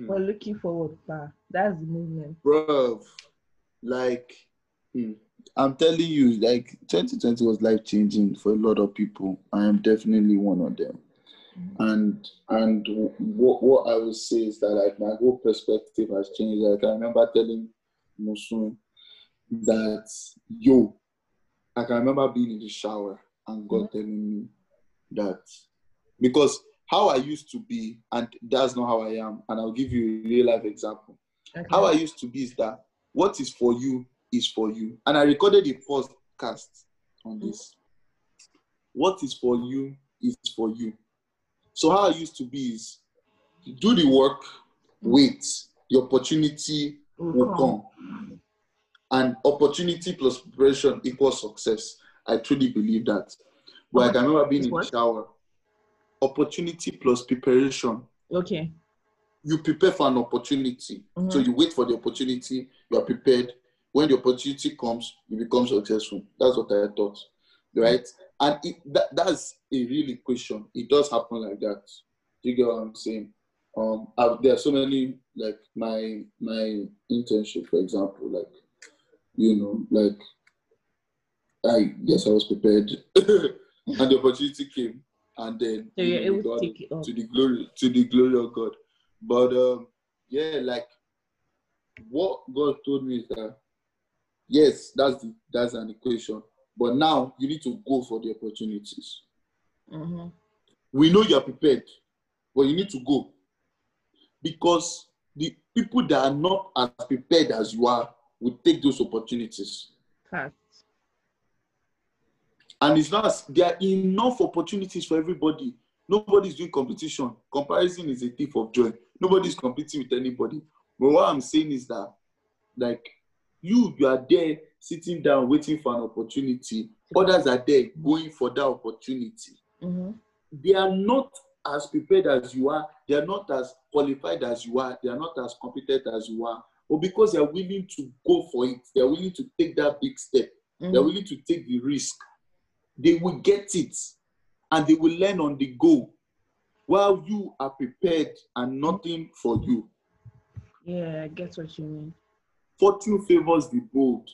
Speaker 1: We're looking forward, pa. That's the movement.
Speaker 2: bro. like, hmm, I'm telling you, like, 2020 was life changing for a lot of people. I am definitely one of them. And and what what I would say is that like my whole perspective has changed. Like I remember telling Musun that yo, I can remember being in the shower and God telling me that because how I used to be, and that's not how I am, and I'll give you a real life example.
Speaker 1: Okay.
Speaker 2: How I used to be is that what is for you is for you. And I recorded a podcast on mm. this. What is for you is for you. So how I used to be is do the work, mm. wait, the opportunity
Speaker 1: Will come.
Speaker 2: And opportunity plus preparation equals success. I truly believe that. But I can remember being in the shower. Opportunity plus preparation
Speaker 1: Okay.
Speaker 2: you prepare for an opportunity.
Speaker 1: Mhm.
Speaker 2: So you wait for the opportunity, you are prepared. When the opportunity comes, you become successful. That's what I thought. Right? And it, that, that's a real equation. It does happen like that. Do you get what I'm saying? Um, i there are so many like my my internship, for example, like you know, like I guess I was prepared, and the opportunity came, and then
Speaker 1: So able to take it
Speaker 2: to the glory to the glory of God. But um, yeah, like what God told me is that yes, that's the, that's an equation. But now you need to go for the opportunities.
Speaker 1: hmm
Speaker 2: We know you're prepared, but you need to go because the people that are not as prepared as you are will take those opportunities. And it's not as- there are enough opportunities for everybody. Nobody's doing competition. Comparison is a thief of joy. Nobody's competing with anybody. But what I'm saying is that, like, you, you are there sitting down waiting for an opportunity. Others are there going for that opportunity.
Speaker 1: hmm
Speaker 2: They are not as prepared as you are. They are not as qualified as you are. They are not as competent as you are. But because they are willing to go for it, they are willing to take that big step they're willing to take the risk, they will get it and they will learn on the go while you are prepared and nothing for you.
Speaker 1: Yeah, I get what you mean.
Speaker 2: Fortune favors the bold.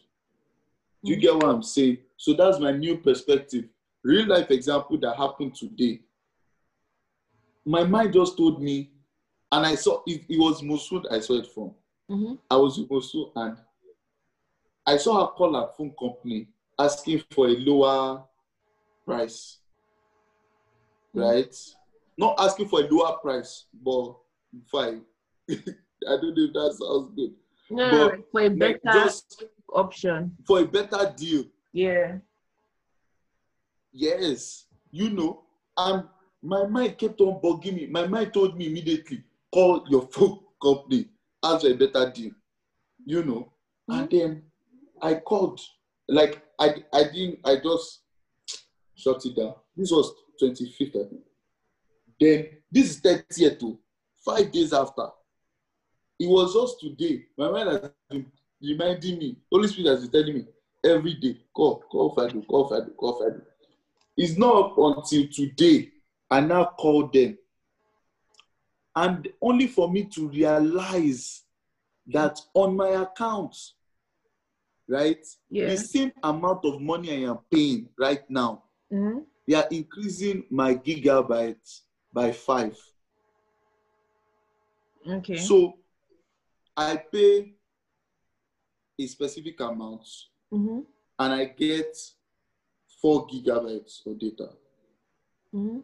Speaker 2: Do you get what I'm saying? So that's my new perspective. Real life example that happened today. My mind just told me, and I saw it, it was Mosud I saw it from.
Speaker 1: hmm
Speaker 2: I was with Mosu and I saw her call her phone company asking for a lower price. Hmm. Right? Not asking for a lower price, but fine. I don't know if that sounds good.
Speaker 1: No,
Speaker 2: But,
Speaker 1: for a better
Speaker 2: just
Speaker 1: option.
Speaker 2: for a better deal.
Speaker 1: Yeah.
Speaker 2: Yes. You know, and my mind kept on bugging me. My mind told me immediately, call your phone company, ask for a better deal. You know. And hmm? then I called. Like I I didn't I just shut it down. This was 25th, I think. Then this is 30th too. Five days after. It was just today. My mind has been reminding me, Holy Spirit has been telling me every day, call, call Fido, call Fido, call Fido. It's not until today. I now call them. And only for me to realize that on my account, right,
Speaker 1: Yeah.
Speaker 2: the same amount of money I am paying right now,
Speaker 1: hmm
Speaker 2: they are increasing my gigabytes by five.
Speaker 1: Okay.
Speaker 2: So I pay a specific amount
Speaker 1: Mm-hmm.
Speaker 2: and I get four gigabytes of data.
Speaker 1: Mm-hmm.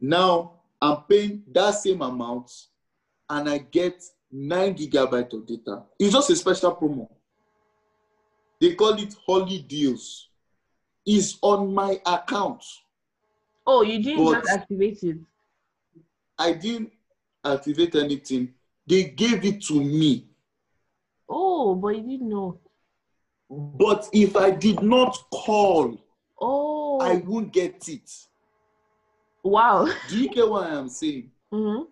Speaker 2: Now I'm paying that same amount and I get nine gigabytes of data. It's just a special promo. They call it Holy Deals. It's on my account.
Speaker 1: Oh, you didn't
Speaker 2: But-
Speaker 1: just activate it.
Speaker 2: I didn't activate anything. They gave it to me.
Speaker 1: Oh, but you didn't know.
Speaker 2: But if I did not call,
Speaker 1: Oh,
Speaker 2: I won't get it.
Speaker 1: wow.
Speaker 2: Do you get what I am saying?
Speaker 1: Mm-hmm.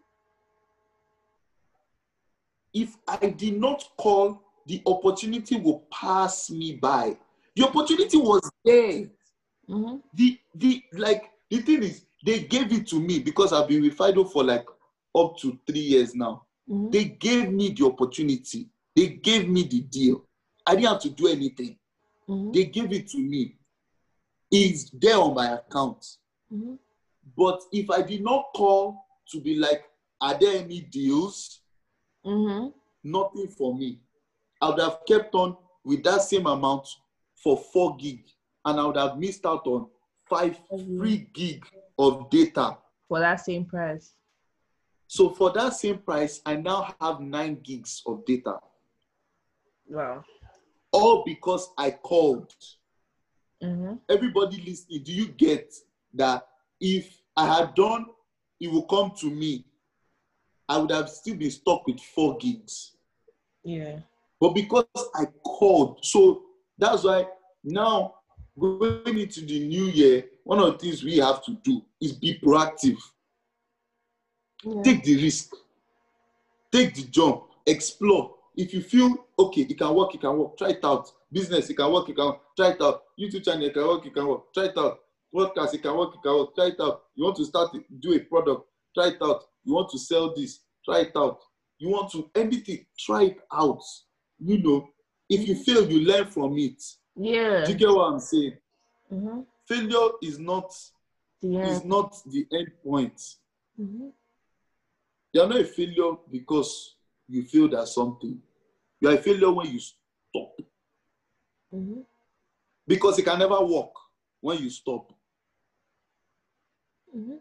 Speaker 2: If I did not call, the opportunity will pass me by. The opportunity was there.
Speaker 1: Mm-hmm.
Speaker 2: The the like the thing is, they gave it to me because I've been with Fido for like up to three years now.
Speaker 1: Mm-hmm.
Speaker 2: They gave me the opportunity. They gave me the deal. I didn't have to do anything.
Speaker 1: Mm-hmm.
Speaker 2: They gave it to me. It's there on my account.
Speaker 1: Mm-hmm.
Speaker 2: But if I did not call to be like, are there any deals?
Speaker 1: Mm-hmm.
Speaker 2: Nothing for me. I would have kept on with that same amount for four gig, and I would have missed out on five
Speaker 1: Mhm.
Speaker 2: free gig of data.
Speaker 1: For that same price.
Speaker 2: So for that same price, I now have nine gigs of data,
Speaker 1: Wow.
Speaker 2: all because I called.
Speaker 1: Mm-hmm.
Speaker 2: Everybody listening, do you get that? If I had done, it would come to me. I would have still been stuck with four gigs.
Speaker 1: Yeah.
Speaker 2: But because I called, so that's why now going into the new year, one of the things we have to do is be proactive.
Speaker 1: yeah.
Speaker 2: Take the risk, take the jump, explore. If you feel okay, it can work, it can work, try it out. Business, it can work, it can work, try it out. YouTube channel, it can work, it can work, try it out. Podcast, it can work, it can work, try it out. You want to start do a product, try it out. You want to sell this, try it out. You want to anything, try it out. You know, if you mm-hmm. fail, you learn from it.
Speaker 1: Yeah.
Speaker 2: Do you get what I'm saying?
Speaker 1: Mm-hmm.
Speaker 2: Failure is not
Speaker 1: The
Speaker 2: is
Speaker 1: end.
Speaker 2: not the end point.
Speaker 1: Mm-hmm.
Speaker 2: You are not a failure because you failed at something. You are a failure when you stop.
Speaker 1: Mm-hmm.
Speaker 2: Because it can never work when you stop.
Speaker 1: Mm-hmm.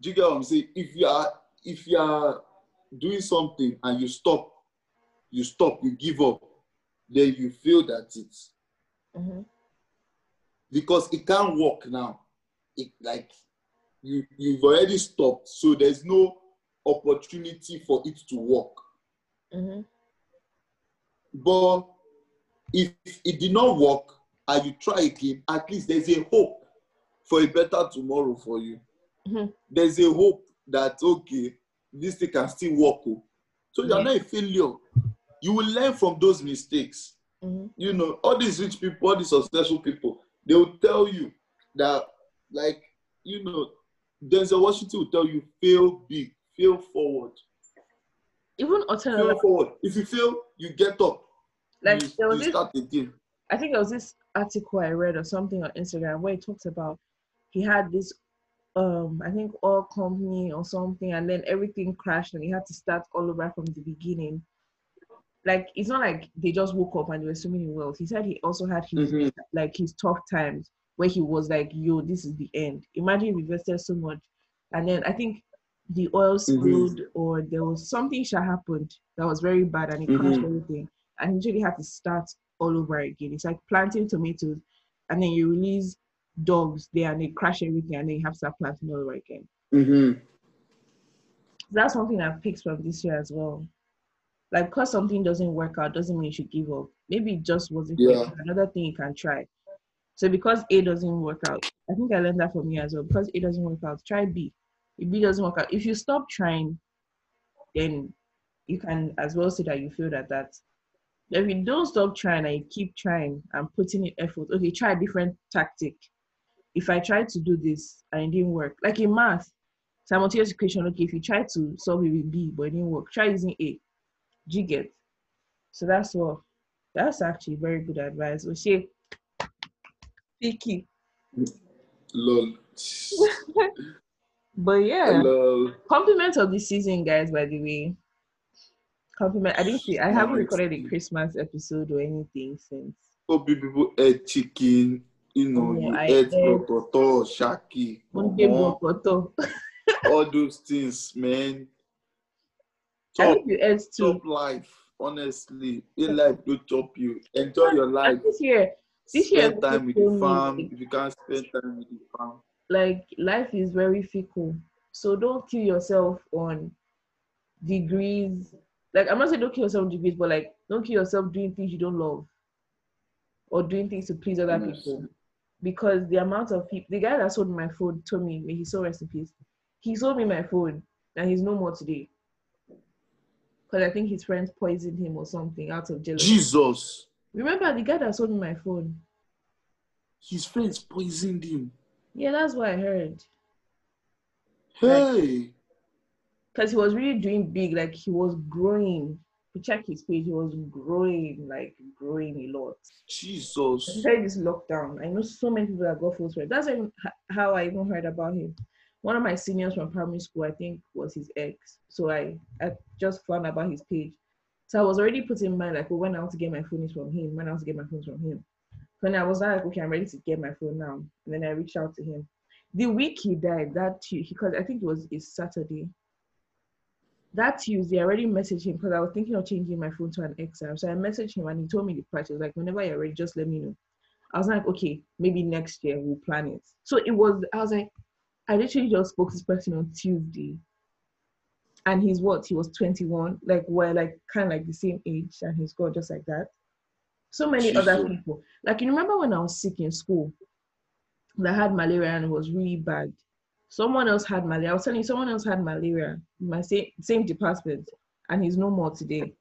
Speaker 2: Do you get what I'm saying? If you are if you are doing something and you stop, you stop, you give up, then you failed at it.
Speaker 1: Mm-hmm.
Speaker 2: Because it can't work now. It like you you've already stopped, so there's no opportunity for it to work.
Speaker 1: Mm-hmm.
Speaker 2: But if it did not work and you try again, at least there's a hope for a better tomorrow for you.
Speaker 1: Mhm.
Speaker 2: There's a hope that okay, this thing can still work. oh. So you're
Speaker 1: Yeah.
Speaker 2: not a failure. You will learn from those mistakes.
Speaker 1: Mm-hmm.
Speaker 2: You know, all these rich people, all these successful people, they will tell you that, like, you know, Denzel Washington will tell you, fail big, fail forward,
Speaker 1: Even Otedola,
Speaker 2: fail forward. If you fail, you get up.
Speaker 1: like
Speaker 2: you,
Speaker 1: there was this
Speaker 2: start again.
Speaker 1: I think there was this article I read or something on Instagram where he talks about he had this um I think oil company or something and then everything crashed and he had to start all over from the beginning. Like it's not like they just woke up and they were swimming in wealth. He said he also had his
Speaker 2: Mhm.
Speaker 1: like his tough times where he was like, yo, this is the end. Imagine we invested so much and then I think the oil spilled or there was something that happened that was very bad and it crashed
Speaker 2: Mhm.
Speaker 1: everything and he really had to start all over again. It's like planting tomatoes and then you release dogs there and they crash everything and then you have to start planting all over again.
Speaker 2: Mm-hmm.
Speaker 1: That's one thing I've picked from this year as well. Like because something doesn't work out doesn't mean you should give up. Maybe it just wasn't.
Speaker 2: Yeah.
Speaker 1: another thing you can try. So because A doesn't work out, I think I learned that from you as well. Because A doesn't work out, try B. If B doesn't work out, if you stop trying, then you can as well say that you failed at that. If you don't stop trying and you keep trying and putting in effort, okay, try a different tactic. If I try to do this and it didn't work, like in math, simultaneous equation, okay, if you try to solve it with B but it didn't work, try using A. Do you get? So that's what that's actually very good advice. Oshe, picky.
Speaker 2: Lol.
Speaker 1: But yeah,
Speaker 2: Lol.
Speaker 1: compliments of the season, guys. By the way, Compliment. I didn't see. I haven't recorded a Christmas episode or anything since.
Speaker 2: Oh, people ate chicken. You know,
Speaker 1: Oh,
Speaker 2: you
Speaker 1: I
Speaker 2: ate brokoto, shaki,
Speaker 1: Oúnjẹ
Speaker 2: pomo,
Speaker 1: bokoto.
Speaker 2: all those things, man.
Speaker 1: I
Speaker 2: Chop,
Speaker 1: think you ate too.
Speaker 2: chop life. Honestly, in life, do chop you. Enjoy your life.
Speaker 1: This year, this year
Speaker 2: spend time with the farm.
Speaker 1: like-
Speaker 2: If you can't spend time with the farm,
Speaker 1: like life is very fickle. So don't kill yourself on degrees. Like I'm not saying don't kill yourself on degrees, but like don't kill yourself doing things you don't love or doing things to please other
Speaker 2: Yes.
Speaker 1: people. Because the amount of people, the guy that sold my phone told me, he rest in peace. He sold me my phone and he's no more today. Because I think his friends poisoned him or something out of jealousy.
Speaker 2: Jesus,
Speaker 1: Remember the guy that sold me my phone?
Speaker 2: his friends poisoned him.
Speaker 1: Yeah, that's what I heard.
Speaker 2: Hey,
Speaker 1: because he was really doing big, like he was growing. You check his page, he was growing, like growing a lot.
Speaker 2: Jesus.
Speaker 1: Especially this lockdown, I know so many people that got full spread. That's how I even heard about him. One of my seniors from primary school, I think, was his ex. So I, I just found about his page. So I was already put in mind, like, well, when I want to get my phone is from him, when I want to get my phone from him. When I was like, okay, I'm ready to get my phone now. And then I reached out to him. The week he died, that because I think it was a Saturday. That Tuesday, I already messaged him because I was thinking of changing my phone to an XR. So I messaged him and he told me the price. He was like, whenever you're ready, just let me know. I was like, okay, maybe next year we'll plan it. So it was, I was like, I literally just spoke to this person on Tuesday. And he's what? He was 21. Like, we're like kind of like the same age and he's gone just like that. So many other people. Like, you remember when I was sick in school? That had malaria and it was really bad. Someone else had malaria. I was telling you, someone else had malaria my same same department, and he's no more today.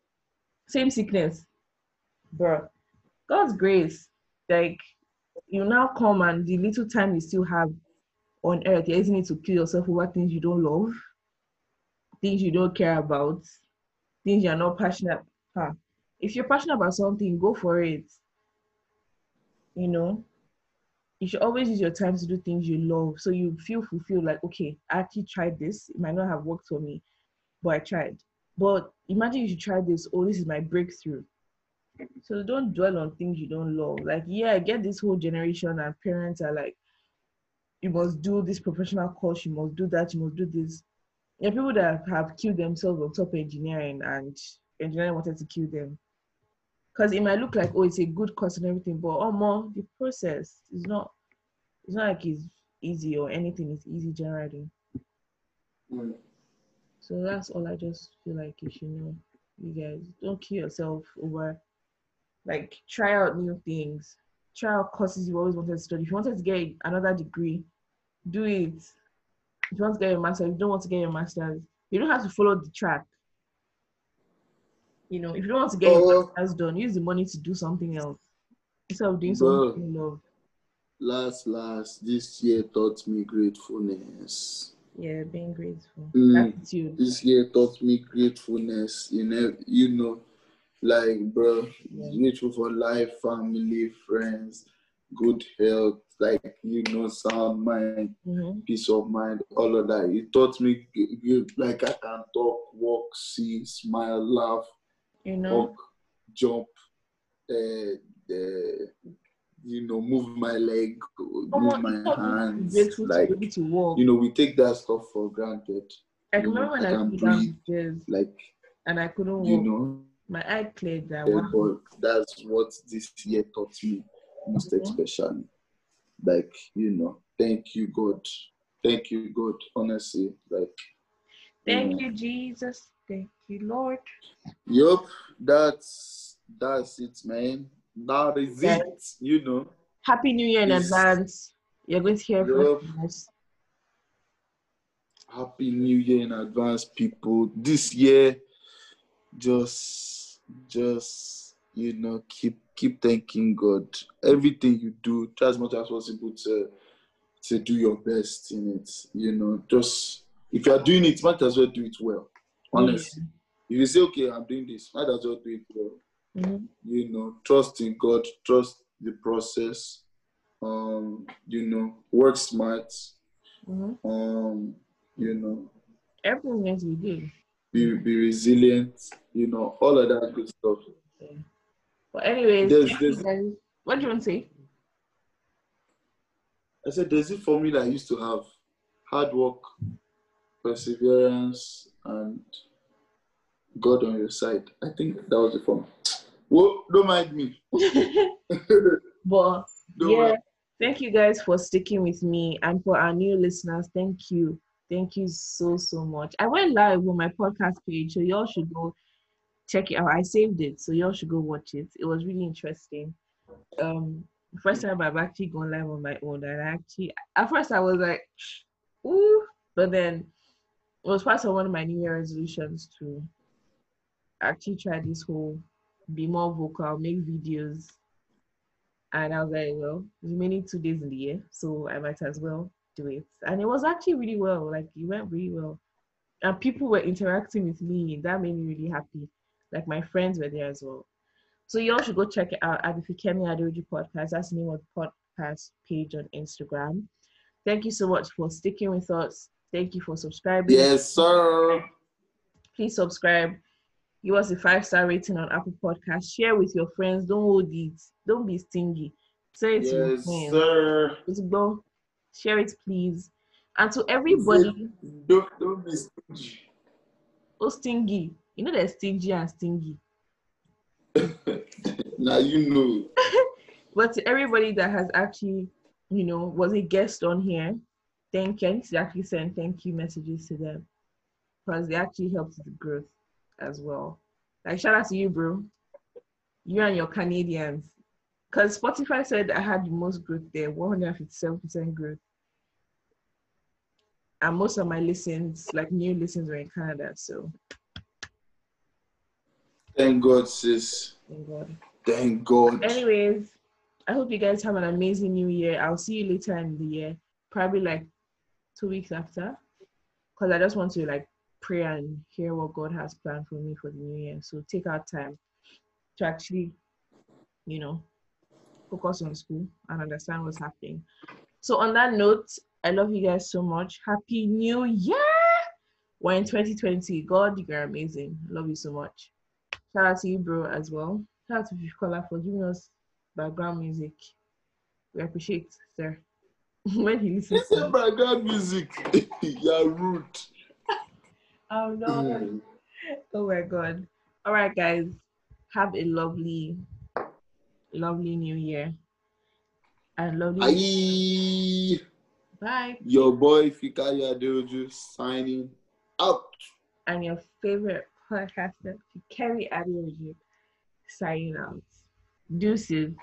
Speaker 1: Same sickness, bro. God's grace, like you now come and the little time you still have on earth, you're using it to kill yourself over things you don't love, things you don't care about, things you're not passionate. Huh. If you're passionate about something, go for it. You know, you should always use your time to do things you love so you feel fulfilled like okay i actually tried this it might not have worked for me but i tried but imagine if you try this oh this is my breakthrough so don't dwell on things you don't love like yeah i get this whole generation and parents are like you must do this professional course you must do that you must do this. There are people that have killed themselves on top of engineering and engineering wanted to kill them. Because it might look like oh it's a good course and everything but oh more the process is not it's not like it's easy or anything it's easy generally.
Speaker 2: Mm.
Speaker 1: so that's all i just feel like you should know you guys. Don't kill yourself over like try out new things try out courses you always wanted to study if you wanted to get another degree do it if you want to get your master's if you don't want to get your master's you don't have to follow the track you know if you don't want to get your
Speaker 2: Oh.
Speaker 1: master's done use the money to do something else instead of doing something you love
Speaker 2: Last, last, this year taught me gratefulness.
Speaker 1: yeah being grateful
Speaker 2: Mm. This year taught me gratefulness. You know, you know, like, bro, grateful for life, family, friends, good health, like, you know, sound mind,
Speaker 1: hmm
Speaker 2: peace of mind, all of that. It taught me, like, I can talk, walk, see, smile, laugh,
Speaker 1: you know
Speaker 2: walk, jump, uh, uh, you know, move my leg, move
Speaker 1: Someone-
Speaker 2: my hands. Like,
Speaker 1: to to walk
Speaker 2: you know, we take that stuff for granted.
Speaker 1: I
Speaker 2: you
Speaker 1: remember
Speaker 2: know,
Speaker 1: when
Speaker 2: I
Speaker 1: I
Speaker 2: can breathe.
Speaker 1: downstairs
Speaker 2: Like,
Speaker 1: and I couldn't
Speaker 2: you
Speaker 1: walk.
Speaker 2: know,
Speaker 1: My eye cleared that wow.
Speaker 2: but that's what this year taught me most
Speaker 1: Mhm.
Speaker 2: especially. Like, you know, thank you, God. Thank you, God. Honestly, like,
Speaker 1: Thank
Speaker 2: know.
Speaker 1: you, Jesus. Thank you, Lord.
Speaker 2: Yup, that's that's it, man. That is
Speaker 1: Yeah.
Speaker 2: it. You know.
Speaker 1: Happy New Year in
Speaker 2: Yes.
Speaker 1: advance. You're going to hear
Speaker 2: Yup.
Speaker 1: from us.
Speaker 2: Happy New Year in advance, people. This year, just just you know, keep keep thanking God. Everything you do, try as much as possible to to do your best in it. You know, just if you are doing it, might as well do it well. Honestly. If you say, okay, I'm doing this, might as well do it well.
Speaker 1: Mhm.
Speaker 2: You know, trust in God, trust the process. Um, you know, work smart.
Speaker 1: Mhm.
Speaker 2: Um, you know,
Speaker 1: Everything is we do.
Speaker 2: Be be resilient, you know, all of that good stuff.
Speaker 1: But anyways,
Speaker 2: There's- there's-
Speaker 1: what do you want to say?
Speaker 2: I said there's a formula I used to have hard work, perseverance, and God on your side. I think that was the formula. Well, don't mind me.
Speaker 1: But
Speaker 2: Don't
Speaker 1: yeah,
Speaker 2: mind.
Speaker 1: thank you guys for sticking with me and for our new listeners. Thank you. Thank you so so much. I went live on my podcast page, so y'all should go check it out. I saved it, so y'all should go watch it. It was really interesting. Um, first time I've actually gone live on my own, and I actually at first I was like, ooh, but then it was part of one of my New Year resolutions to actually try this whole be more vocal, make videos. And I was like, well, remaining two days in the year, so I might as well do it. And it was actually really well, like it went really well. And people were interacting with me. That made me really happy. Like my friends were there as well. So you all should go check it out at the Fikemi Aderoju podcast. That's the name of the podcast page on Instagram. Thank you so much for sticking with us. Thank you for subscribing
Speaker 2: Yes, sir.
Speaker 1: please subscribe. Give us a five star rating on Apple Podcast. Share with your friends. Don't hold it. Don't be stingy. Say it to your
Speaker 2: Yes,
Speaker 1: friends.
Speaker 2: sir.
Speaker 1: It's go. Share it, please. And to everybody,
Speaker 2: Don't don't be stingy.
Speaker 1: oh stingy. You know there's stingy and stingy.
Speaker 2: now you know.
Speaker 1: But to everybody that has actually, you know, was a guest on here, thank you. I need to actually send thank you messages to them because they actually helped the growth as well. Like shout out to you, bro. You and your Canadians. Because Spotify said I had the most growth there, 157% growth. And most of my listens, like new listens, were in Canada. So
Speaker 2: Thank God, sis.
Speaker 1: thank God.
Speaker 2: Thank God.
Speaker 1: Anyways, I hope you guys have an amazing new year. I'll see you later in the year, probably like two weeks after, because I just want to like pray and hear what God has planned for me for the new year. So take our time to actually, you know, focus on school and understand what's happening. So on that note, I love you guys so much. Happy New Year! We're in 2020. God, you're amazing. Love you so much. Shout out to you, bro, as well. Shout out to Fishkola for giving us background music. We appreciate, sir. when he listens
Speaker 2: Listen,
Speaker 1: to
Speaker 2: background music. You're rude.
Speaker 1: Oh no. Mm. Oh my god. All right, guys. Have a lovely, lovely new year. And lovely
Speaker 2: Aye.
Speaker 1: bye.
Speaker 2: Your boy Fikayo Aderoju signing out.
Speaker 1: And your favorite podcaster, Kerry Aderoju, signing out. Deuces.